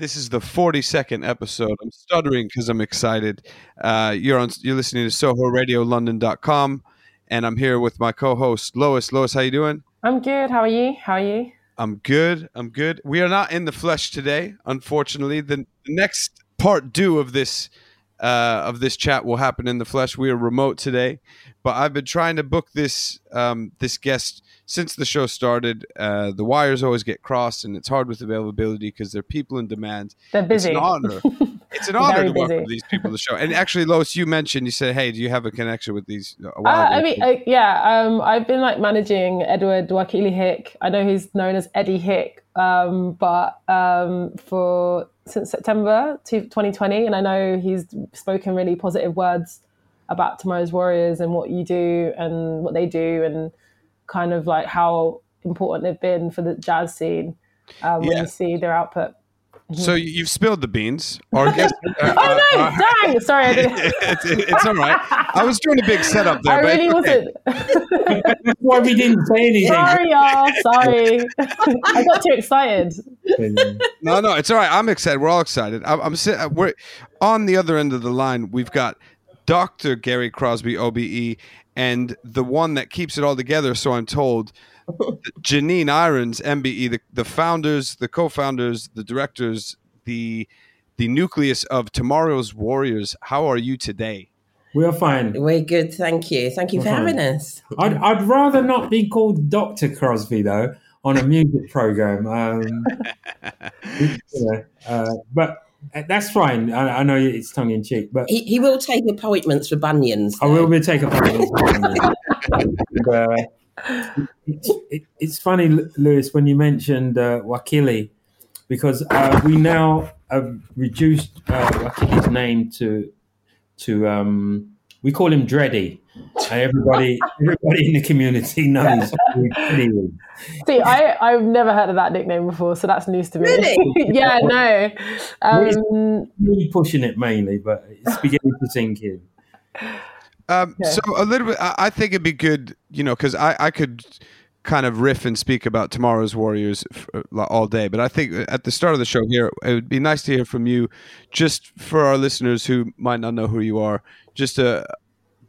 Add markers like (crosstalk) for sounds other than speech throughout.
This is the 42nd episode. I'm stuttering because I'm excited. Uh, you're on. You're listening to SohoRadioLondon.com, and I'm here with my co-host Lois. Lois, how you doing? I'm good. How are you? How are you? I'm good. I'm good. We are not in the flesh today, unfortunately. The, the next part due of this uh, of this chat will happen in the flesh. We are remote today, but I've been trying to book this um, this guest since the show started. Uh, the wires always get crossed, and it's hard with availability because there are people in demand. They're busy. (laughs) It's an honor. It's an honor to welcome these people to the show. And actually, Lois, you mentioned you said, "Hey, do you have a connection with these?" Uh, uh I mean, uh, yeah, um, I've been like managing Edward Wakili Hick. I know he's known as Eddie Hick, um, but um, for since September 2020, and I know he's spoken really positive words about tomorrow's warriors and what you do and what they do and kind of like how important they've been for the jazz scene um, when yeah. you see their output. So you've spilled the beans, or (laughs) guess. Uh, oh no! Uh, dang! Sorry, I didn't. (laughs) it's, it's, all right. I was doing a big setup (laughs) there. I really wasn't. why we didn't say anything? Sorry, y'all. Sorry, I got too excited. no, no, it's all right. I'm excited. We're all excited. I'm, I'm uh, We're on the other end of the line. We've got Dr. Gary Crosby, OBE, and the one that keeps it all together. So I'm told (laughs) Janine Irons, MBE, the, the founders, the co-founders, the directors, the the nucleus of tomorrow's warriors. How are you today? We're fine. We're good, thank you. Thank you We're for fine. having us. I'd, I'd rather not be called Dr. Crosby though on a music program. Um, (laughs) uh, but that's fine. I, I, know it's tongue in cheek, but he, he will take appointments for bunions. Though. I will be taking appointments. (laughs) and, uh, it's, it, it's funny, Lewis, when you mentioned uh, Wakili, because uh, we now have reduced uh, Wakili's name to to um, we call him Dreddy. Everybody, everybody in the community knows See, I I've never heard of that nickname before, so that's news to me. Really? (laughs) yeah, no. Um, really pushing it mainly, but it's beginning to sink in. Um, okay. So a little bit, I, think it'd be good, you know, because I, I could kind of riff and speak about tomorrow's Warriors all day, but I think at the start of the show here, it would be nice to hear from you, just for our listeners who might not know who you are, just a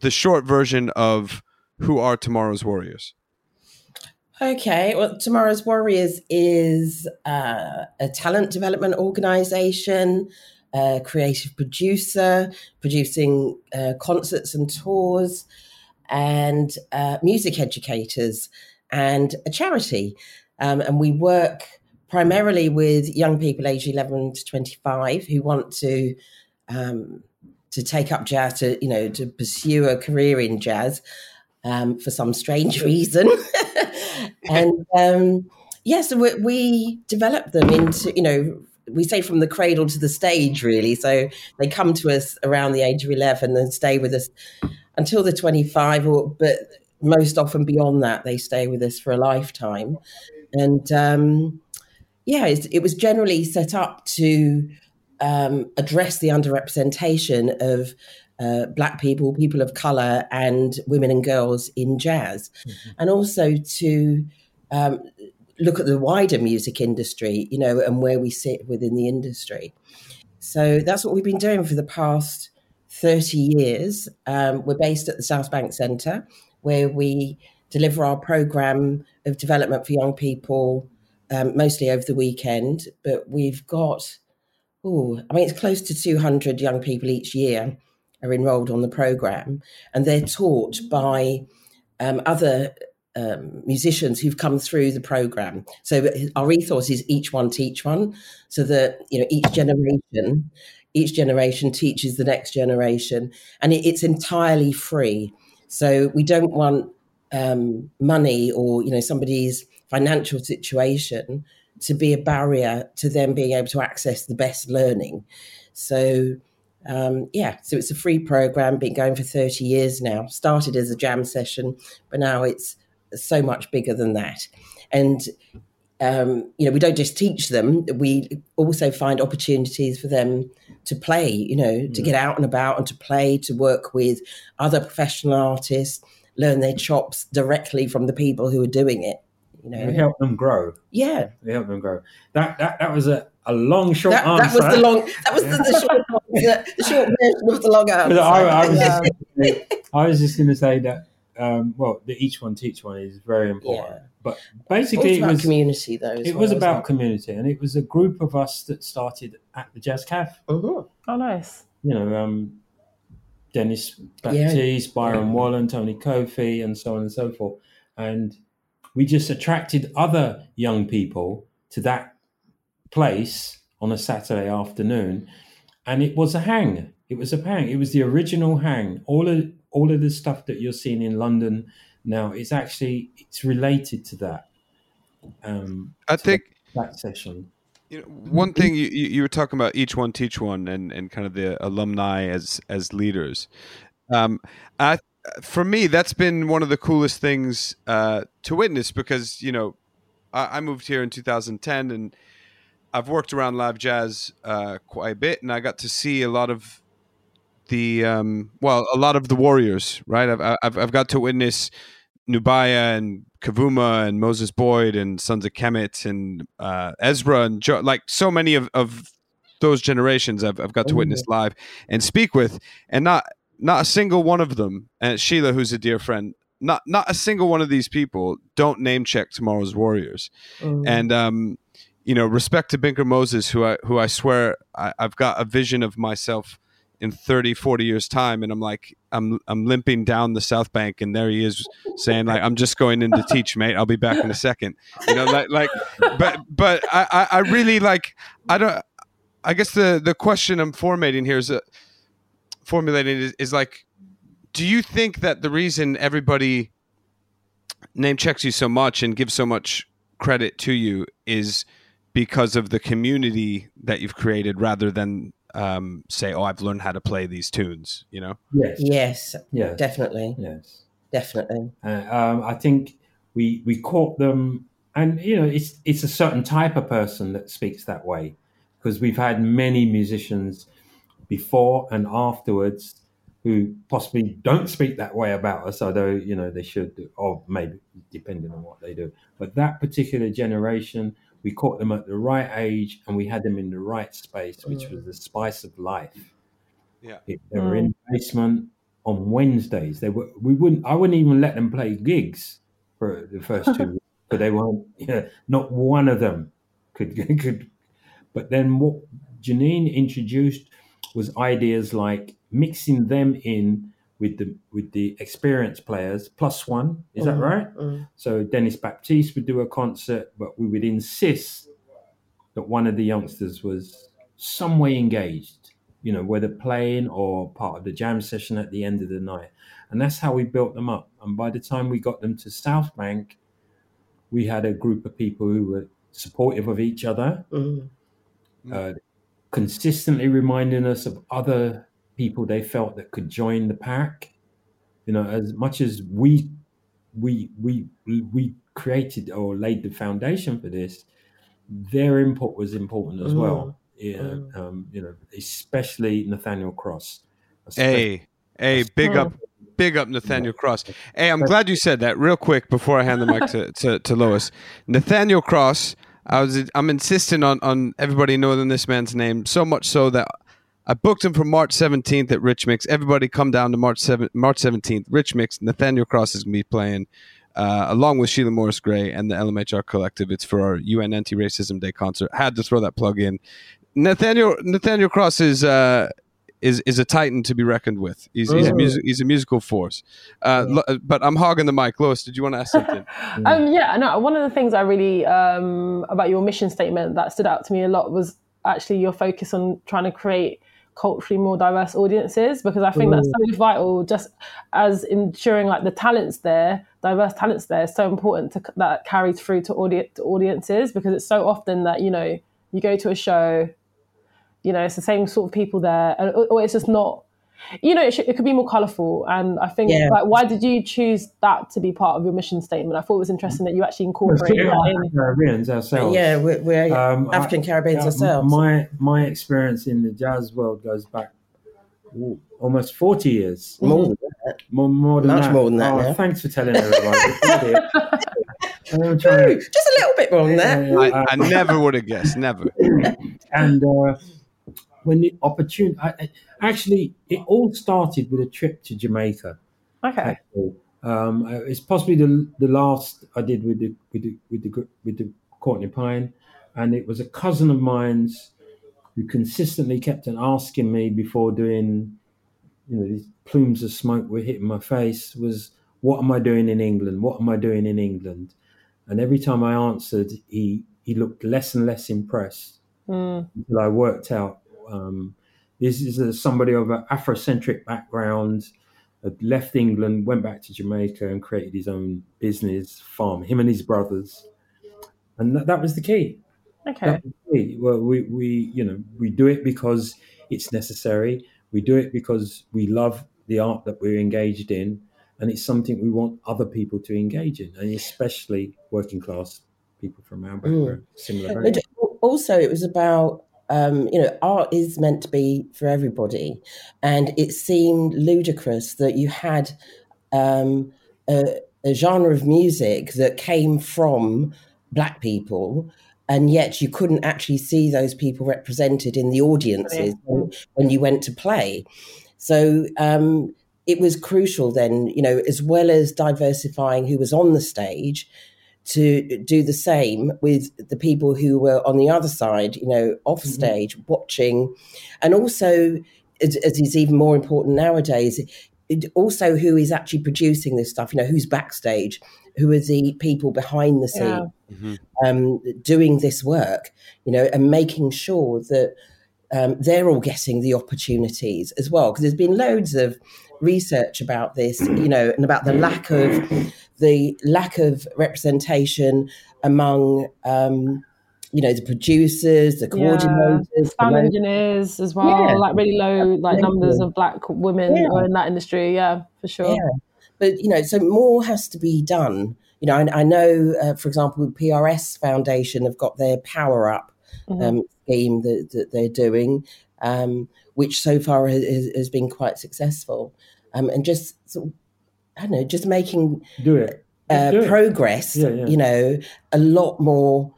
the short version of who are tomorrow's Warriors. Okay, well, Tomorrow's Warriors is uh, a talent development organization a creative producer, producing uh, concerts and tours, and uh, music educators, and a charity. Um, and we work primarily with young people aged 11 to 25 who want to um, to take up jazz, to you know, to pursue a career in jazz um, for some strange (laughs) reason, (laughs) and um, yes, yeah, so we, we develop them into you know we say from the cradle to the stage, really. So they come to us around the age of 11 and stay with us until they're 25, or, but most often beyond that, they stay with us for a lifetime. And um, yeah, it was generally set up to um, address the underrepresentation of uh, black people, people of color, and women and girls in jazz, mm-hmm. and also to um, look at the wider music industry, you know, and where we sit within the industry. So that's what we've been doing for the past 30 years. Um, we're based at the South Bank Centre, where we deliver our program of development for young people, um, mostly over the weekend. But we've got oh, I mean, it's close to 200 young people each year are enrolled on the program, and they're taught by um, other um, musicians who've come through the program. So our ethos is each one teach one, so that you know each generation, each generation teaches the next generation, and it, it's entirely free. So we don't want um, money or you know somebody's financial situation to be a barrier to them being able to access the best learning. So um, yeah, so it's a free program, been going for 30 years now. Started as a jam session, but now it's so much bigger than that. And um, you know, we don't just teach them; we also find opportunities for them to play. You know, mm. to get out and about and to play, to work with other professional artists, learn their chops directly from the people who are doing it. You know, we help them grow. Yeah, we help them grow. That that that was a, a long short that, answer. That was the long. That was the, the (laughs) short. the, the, short version of the long (laughs) answer. I, I, was just, I was just going to say that. Um, well, the each one teach one is very important. Yeah. But basically, it was community though. It well, was about it? community, and it was a group of us that started at the Jazz Cafe. Uh-huh. Oh, nice. You know, um, Denys Baptiste, yeah. Byron yeah. Wallen, Tony Kofi, and so on and so forth. And we just attracted other young people to that place on a Saturday afternoon, and it was a hang. It was a hang. It was the original hang. All of all of the stuff that you're seeing in London now is actually it's related to that. Um, I think that, that session. You know, one thing you, you were talking about each one teach one and, and kind of the alumni as as leaders. Um, I for me that's been one of the coolest things uh, to witness because you know I, I, moved here in 2010 and I've worked around live jazz uh, quite a bit and I got to see a lot of the um, well a lot of the warriors right? I've, I've, I've got to witness Nubya and Kavuma and Moses Boyd and Sons of Kemet and uh, Ezra and jo- like so many of, of those generations I've, I've got to witness oh, live and speak with and not not a single one of them and Sheila who's a dear friend not not a single one of these people don't name check tomorrow's warriors. Mm. and um you know respect to Binker Moses who I who I swear I, I've got a vision of myself in 30 40 years time and i'm like i'm i'm limping down the south bank and there he is saying like i'm just going in to (laughs) teach mate. I'll be back in a second. You know like like but but i i really like i don't i guess the the question i'm formatting here is uh, formulating is, is like do you think that the reason everybody name checks you so much and gives so much credit to you is because of the community that you've created rather than um, say, "Oh, I've learned how to play these tunes." You know? Yes. Yes. Yes. Definitely. Yes. Definitely. Uh, um, I think we we caught them, and you know, it's it's a certain type of person that speaks that way, because we've had many musicians before and afterwards who possibly don't speak that way about us, although you know they should, or maybe depending on what they do. But that particular generation we caught them at the right age and we had them in the right space, which was the spice of life. Yeah. They were in mm. the basement on Wednesdays. They were we wouldn't I wouldn't even let them play gigs for the first two (laughs) weeks, but they weren't yeah, not one of them could (laughs) could but then what Janine introduced was ideas like mixing them in with the with the experienced players plus one. Is mm, that right? Mm. So Denys Baptiste would do a concert, but we would insist that one of the youngsters was some way engaged. You know, whether playing or part of the jam session at the end of the night, and that's how we built them up. And by the time we got them to South Bank, we had a group of people who were supportive of each other, mm. uh, consistently reminding us of other people they felt that could join the pack. You know, as much as we we we we created or laid the foundation for this, their input was important as mm. well. Yeah, mm. um, you know, especially Nathaniel Cross. Hey, hey, big up, big up Nathaniel Cross. Hey, I'm glad you said that. Real quick before I hand the mic (laughs) to, to, to Lois, Nathaniel Cross. I was I'm insisting on on everybody knowing this man's name so much so that I booked him for March 17th at Rich Mix. Everybody come down to March 7, March 17th. Rich Mix. Nathaniel Cross is going to be playing uh, along with Sheila Maurice Grey and the LMHR Collective. It's for our UN Anti Racism Day concert. Had to throw that plug in. Nathaniel Nathaniel Cross is uh, is is a titan to be reckoned with. He's he's, a, Oh. music, he's a musical force. Uh, lo- but I'm hogging the mic. Lois, did you want to ask (laughs) something? Um, yeah, no. One of the things I really um, about your mission statement that stood out to me a lot was actually your focus on trying to create culturally more diverse audiences because I think that's so vital. Just as ensuring like the talents there, diverse talents there, is so important to that carries through to, audi- to audiences because it's so often that you know you go to a show, you know, it's the same sort of people there, and, or it's just not. You know, it, should, it could be more colourful, and I think Yeah. like, why did you choose that to be part of your mission statement? I thought it was interesting that you actually incorporated that in. Caribbeans ourselves. Yeah, we're, we're Um, I- African Caribbeans yeah, ourselves. My my experience in the jazz world goes back ooh, almost forty years. More than that. More, more than Much that. more than that Oh, now. Thanks for telling everyone. (laughs) (laughs) I'm to- Just a little bit wrong there. Yeah, yeah, I, I never would have guessed. Never. and uh, when the opportunity, I, I- actually, it all started with a trip to Jamaica. Okay. Um, it's possibly the the last I did with the with the with the with the Courtney Pine, and it was a cousin of mine's who consistently kept on asking me before doing, you know, these plumes of smoke were hitting my face. Was what am I doing in England? What am I doing in England? And every time I answered, he he looked less and less impressed Mm. until I worked out um, this is a, somebody of an Afrocentric background, had left England, went back to Jamaica, and created his own business farm. Him and his brothers, and that, that was the key. Okay. The key. Well, we we you know we do it because it's necessary. We do it because we love the art that we're engaged in, and it's something we want other people to engage in, and especially working class people from our background, similar background. also, it was about um, you know art is meant to be for everybody, and it seemed ludicrous that you had um, a, a genre of music that came from black people. And yet, you couldn't actually see those people represented in the audiences when, when you went to play. So um, it was crucial then, you know, as well as diversifying who was on the stage, to do the same with the people who were on the other side, you know, off stage watching, and also, as, as is even more important nowadays, also who is actually producing this stuff. You know, who's backstage, who are the people behind the scene Yeah. um, doing this work, you know, and making sure that um, they're all getting the opportunities as well. Because there's been loads of research about this, you know, and about the lack of the lack of representation among, um, you know, the producers, the coordinators, the Sound engineers as well, Yeah. like really low like Absolutely. numbers of black women Yeah. are in that industry. Yeah, for sure. Yeah. But you know, so more has to be done. You know, I, I know, uh, for example, the PRS Foundation have got their Power Up Mhm. um, scheme that, that they're doing, um, which so far has, has been quite successful, um, and just sort of, I don't know, just making Do it. uh, Do it. progress. Yeah, yeah. You know, a lot more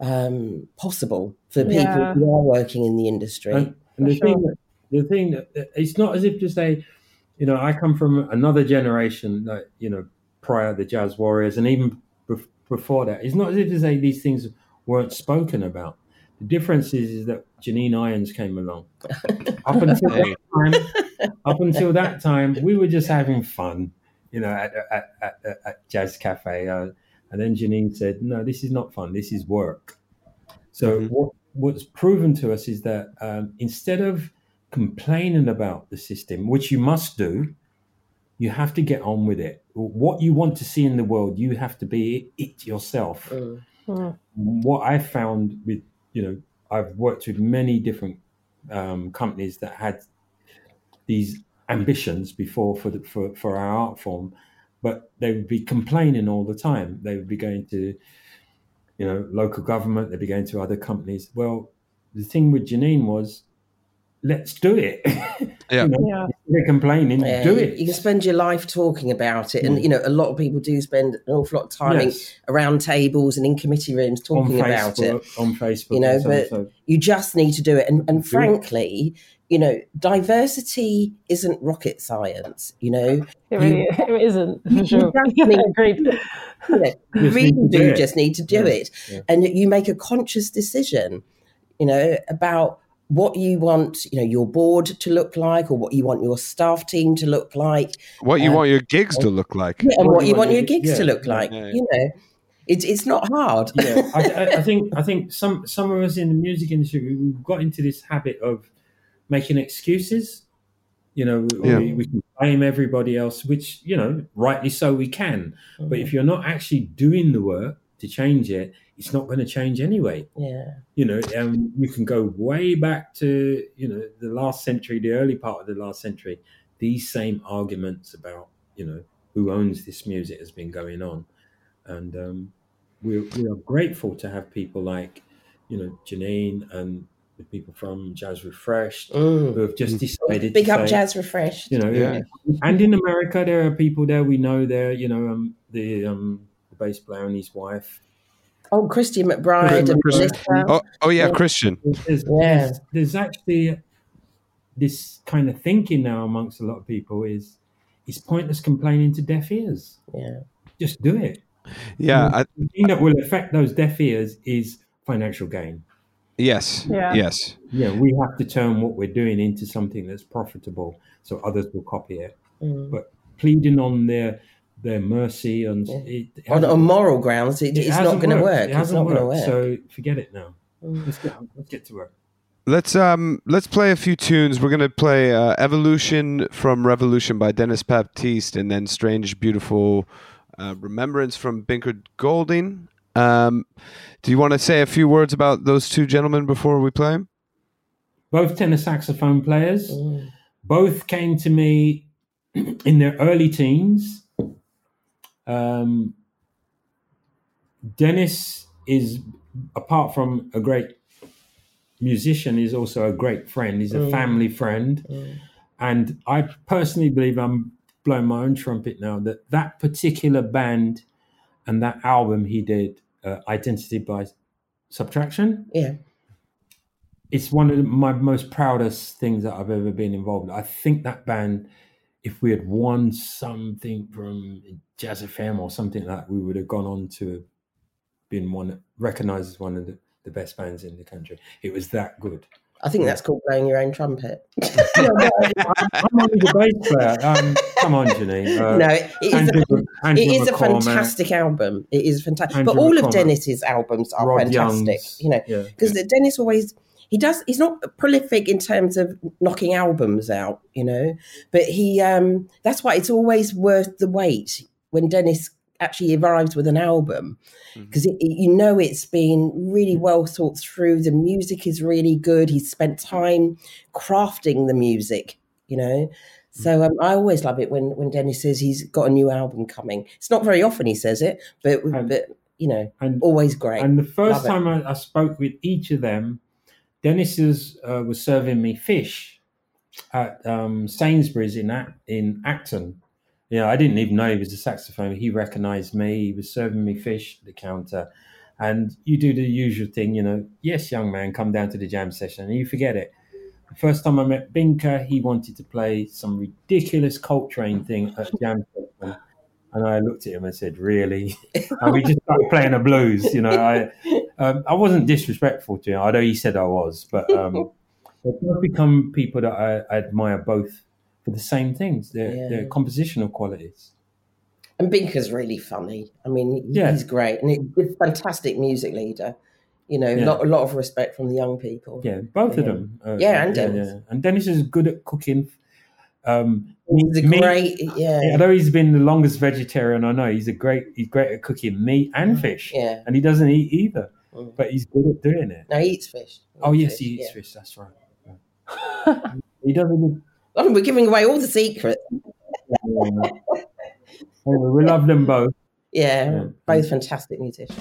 um, possible for people Yeah. who are working in the industry. And, and the For thing, that, the thing that that- it's not as if to say, you know, I come from another generation, like you know, prior the Jazz Warriors, and even bef- before that. It's not as if to say these things weren't spoken about. The difference is, is that Janine Irons came along. (laughs) Up until that time, up until that time, we were just having fun, you know, at at, at, at, at Jazz Cafe. Uh, and then Janine said, "No, this is not fun. This is work." So Mhm. what what's proven to us is that um, instead of complaining about the system, which you must do, you have to get on with it. What you want to see in the world, you have to be it yourself. Mm. Mm. What I found with you know, I've worked with many different um, companies that had these ambitions before for the for, for our art form, but they would be complaining all the time. They would be going to, you know, local government. They'd be going to other companies. Well, the thing with Janine was, let's do it. (laughs) Yeah. You know, Yeah. They're complaining. Yeah, do you- it. You can spend your life talking about it, and Mm. you know a lot of people do spend an awful lot of time Yes. around tables and in committee rooms talking on about it. On Facebook, You know, so but- so- You just need to do it, and, and Do it. frankly, you know, diversity isn't rocket science. You know, (laughs) It really (laughs) it isn't for you sure. just (laughs) need- Agreed. you, know, you really to do do it. just need to do Yeah, it, yeah. and you make a conscious decision. you know, about what you want, you know, your board to look like, or what you want your staff team to look like, What you Um, want your gigs to look like. yeah, and What what you you want want your your- gigs to look like. yeah, yeah. You know, it's it's not hard. yeah, I, I, I think I think (laughs) some some of us in the music industry we- we've got into this habit of making excuses. You know, we, Yeah. we, we can blame everybody else, which you know, rightly so, we can. But if you're not actually doing the work to change it, it's not going to change anyway. yeah, You know, um, you can go way back to you know the last century, the early part of the last century. These same arguments about you know who owns this music has been going on, and um, we we are grateful to have people like you know Janine and the people from Jazz Refreshed Mm. who have just decided big to up say, Jazz Refreshed. you know, Yeah. and in America there are people there we know there, you know, um, the um, the bass player and his wife. Oh, Christian McBride Christian. Oh, oh yeah, Yeah. Christian. There's, Yeah. there's, there's actually this kind of thinking now amongst a lot of people is it's pointless complaining to deaf ears. Yeah, Just do it. Yeah, I, The thing that will affect those deaf ears is financial gain. yes, Yeah. yes. Yeah, we have to turn what we're doing into something that's profitable, so others will copy it. Mm. But pleading on their their mercy and Yeah. it, it on, on moral grounds, it, it it's not going to work. It It's hasn't not going to worked, work. So forget it now. Mm. Let's get let's get to work. Let's um let's play a few tunes. We're gonna play uh, "Evolution" from Revolution by Denys Baptiste, and then "Strange Beautiful uh, Remembrance" from Binker Golding. Um, do you want to say a few words about those two gentlemen before we play 'em? Both tenor saxophone players. Mm. both came to me (clears throat) in their early teens. Um, Denys is, apart from a great musician, is also a great friend. He's a Mm. family friend, Mm. and I personally believe I'm blowing my own trumpet now that that particular band and that album he did, uh, Identity by Subtraction, Yeah, it's one of my most proudest things that I've ever been involved in. I think that band, if we had won something from Jazz FM or something like that, we would have gone on to been one recognized as one of the, the best bands in the country. It was that good. I think that's called blowing your own trumpet. (laughs) I'm only the bass player. Um, come on, Janine. Uh, no, it is. Andrew- A, it is a fantastic album. It is fantastic. But Andrew all of Denys's albums are fantastic. Young's, You know, yeah. because Dennis always he does. He's not prolific in terms of knocking albums out. You know, but he. um That's why it's always worth the wait when Denys actually arrives with an album. Because you know it's been really well thought through. The music is really good. He's spent time crafting the music you know? So um, i always love it when when Denys says he's got a new album coming. It's not very often he says it but And- but you know And always great. And the first Love time I, I spoke with each of them, Denys is, uh, was serving me fish at um, Sainsbury's in in Acton. Yeah, I didn't even know he was a saxophone. He recognised me. He was serving me fish at the counter, and you do the usual thing, you know. Yes, young man, come down to the jam session, and you forget it. The first time I met Binker, he wanted to play some ridiculous Coltrane thing at jam session. And I looked at him and said, "Really?" (laughs) and we just started playing the blues. You know, I um, I wasn't disrespectful to him, although he said I was. But um, (laughs) they've become people that I, I admire both for the same things. Their Yeah. their compositional qualities. and binker's really funny i mean he- Yeah. he's great and he's a fantastic music leader you know a Yeah. lot, a lot of respect from the young people Yeah, both of them. Uh, Yeah, and Denys. And Denys is good at cooking. Um, he's a me- great yeah Although he's been the longest vegetarian I know, he's a great. He's great at cooking meat and fish, yeah and he doesn't eat either. Mm. But he's good at doing it. no he eats fish Oh eats yes, fish, he eats yeah. fish. That's right. Yeah. (laughs) he doesn't. I mean, we're giving away all the secrets Anyway, we love them both. yeah, Yeah. both fantastic musicians